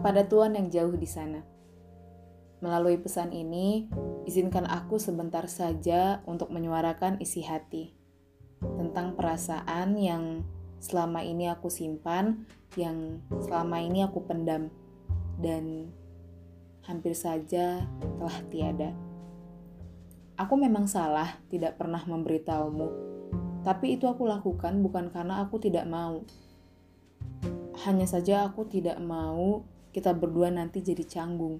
Kepada Tuhan yang jauh di sana. Melalui pesan ini, izinkan aku sebentar saja untuk menyuarakan isi hati tentang perasaan yang selama ini aku simpan, yang selama ini aku pendam, dan hampir saja telah tiada. Aku memang salah tidak pernah memberitahumu, tapi itu aku lakukan bukan karena aku tidak mau. Hanya saja aku tidak mau kita berdua nanti jadi canggung.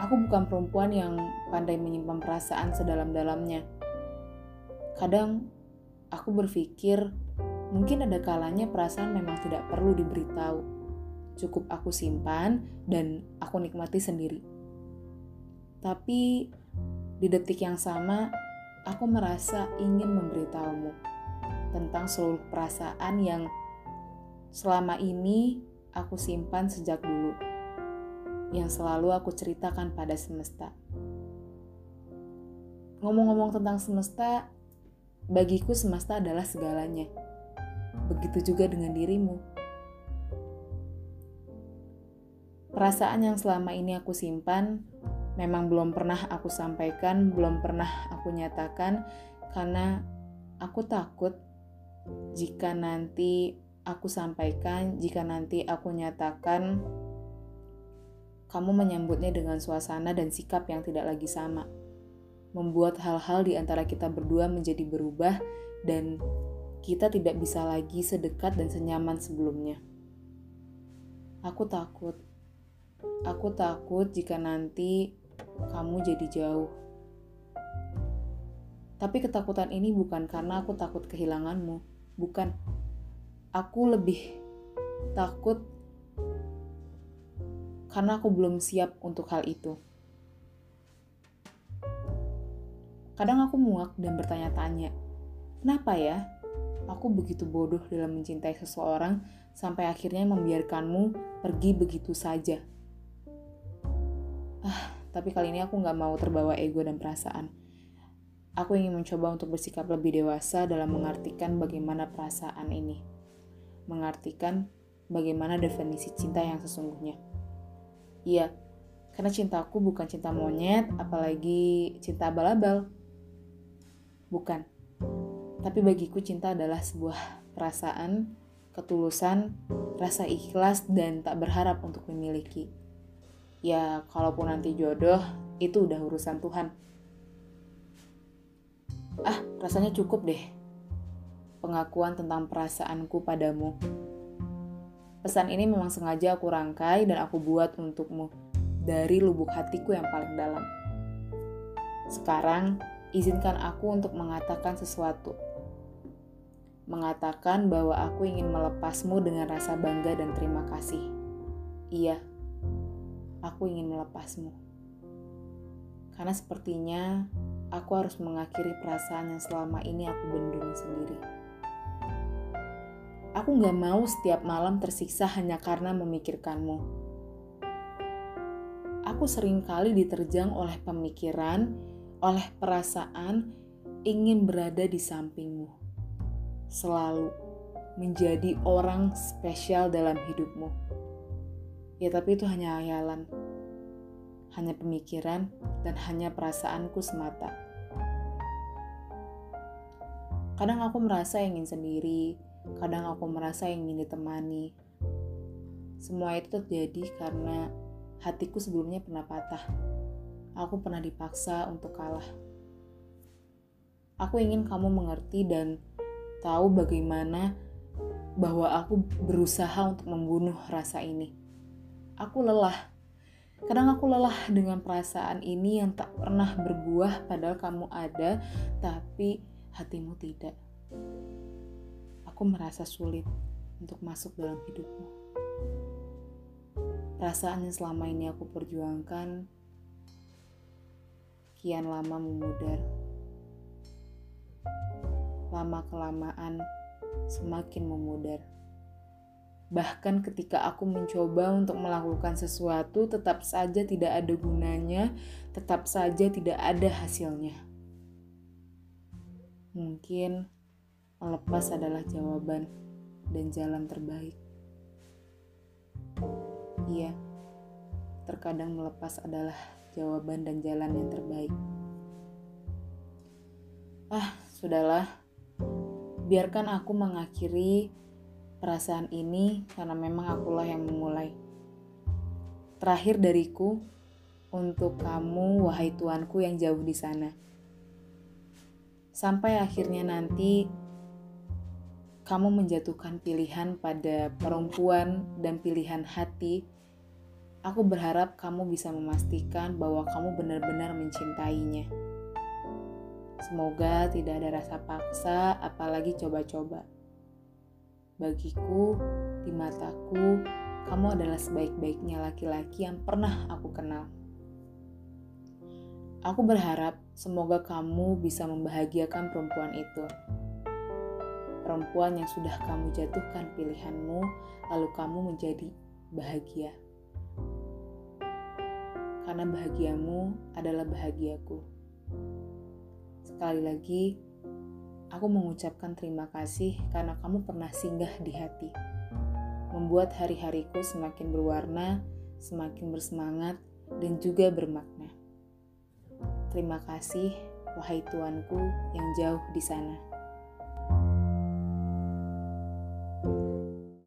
Aku bukan perempuan yang pandai menyimpan perasaan sedalam-dalamnya. Kadang aku berpikir mungkin ada kalanya perasaan memang tidak perlu diberitahu. Cukup aku simpan dan aku nikmati sendiri. Tapi di detik yang sama, aku merasa ingin memberitahumu tentang seluruh perasaan yang selama ini aku simpan sejak dulu yang selalu aku ceritakan pada semesta. Ngomong-ngomong tentang semesta, bagiku semesta adalah segalanya. Begitu juga dengan dirimu. Perasaan yang selama ini aku simpan memang belum pernah aku sampaikan, belum pernah aku nyatakan karena aku takut jika nanti aku sampaikan, jika nanti aku nyatakan kamu menyambutnya dengan suasana dan sikap yang tidak lagi sama. Membuat hal-hal di antara kita berdua menjadi berubah dan kita tidak bisa lagi sedekat dan senyaman sebelumnya. Aku takut. Aku takut jika nanti kamu jadi jauh. Tapi ketakutan ini bukan karena aku takut kehilanganmu, bukan. Aku lebih takut karena aku belum siap untuk hal itu. Kadang aku muak dan bertanya-tanya, kenapa ya aku begitu bodoh dalam mencintai seseorang sampai akhirnya membiarkanmu pergi begitu saja? Ah, tapi kali ini aku nggak mau terbawa ego dan perasaan. Aku ingin mencoba untuk bersikap lebih dewasa dalam mengartikan bagaimana perasaan ini. Mengartikan bagaimana definisi cinta yang sesungguhnya. Iya, karena cintaku bukan cinta monyet, apalagi cinta abal-abal. Bukan. Tapi bagiku cinta adalah sebuah perasaan, ketulusan, rasa ikhlas, dan tak berharap untuk memiliki. Ya, kalaupun nanti jodoh, itu udah urusan Tuhan. Ah, rasanya cukup deh. Pengakuan tentang perasaanku padamu. Pesan ini memang sengaja aku rangkai dan aku buat untukmu dari lubuk hatiku yang paling dalam. Sekarang, izinkan aku untuk mengatakan sesuatu. Mengatakan bahwa aku ingin melepasmu dengan rasa bangga dan terima kasih. Iya, aku ingin melepasmu. Karena sepertinya aku harus mengakhiri perasaan yang selama ini aku bendung sendiri. Aku gak mau setiap malam tersiksa hanya karena memikirkanmu. Aku sering kali diterjang oleh pemikiran, oleh perasaan ingin berada di sampingmu. Selalu menjadi orang spesial dalam hidupmu. Ya tapi itu hanya hayalan. Hanya pemikiran dan hanya perasaanku semata. Kadang aku merasa ingin sendiri, Kadang aku merasa ingin ditemani. Semua itu terjadi karena hatiku sebelumnya pernah patah. Aku pernah dipaksa untuk kalah. Aku ingin kamu mengerti dan tahu bagaimana bahwa aku berusaha untuk membunuh rasa ini. Aku lelah. Kadang aku lelah dengan perasaan ini yang tak pernah berbuah padahal kamu ada, tapi hatimu tidak aku merasa sulit untuk masuk dalam hidupmu. Perasaan yang selama ini aku perjuangkan kian lama memudar. Lama-kelamaan semakin memudar. Bahkan ketika aku mencoba untuk melakukan sesuatu, tetap saja tidak ada gunanya, tetap saja tidak ada hasilnya. Mungkin Melepas adalah jawaban dan jalan terbaik. iya, terkadang melepas adalah jawaban dan jalan yang terbaik. Ah, sudahlah. Biarkan aku mengakhiri perasaan ini karena memang akulah yang memulai. Terakhir dariku untuk kamu, wahai tuanku yang jauh di sana. Sampai akhirnya nanti kamu menjatuhkan pilihan pada perempuan dan pilihan hati. Aku berharap kamu bisa memastikan bahwa kamu benar-benar mencintainya. Semoga tidak ada rasa paksa, apalagi coba-coba. Bagiku, di mataku, kamu adalah sebaik-baiknya laki-laki yang pernah aku kenal. Aku berharap semoga kamu bisa membahagiakan perempuan itu. Perempuan yang sudah kamu jatuhkan pilihanmu, lalu kamu menjadi bahagia. Karena bahagiamu adalah bahagiaku. Sekali lagi, aku mengucapkan terima kasih karena kamu pernah singgah di hati. Membuat hari-hariku semakin berwarna, semakin bersemangat, dan juga bermakna. Terima kasih, wahai tuanku yang jauh di sana.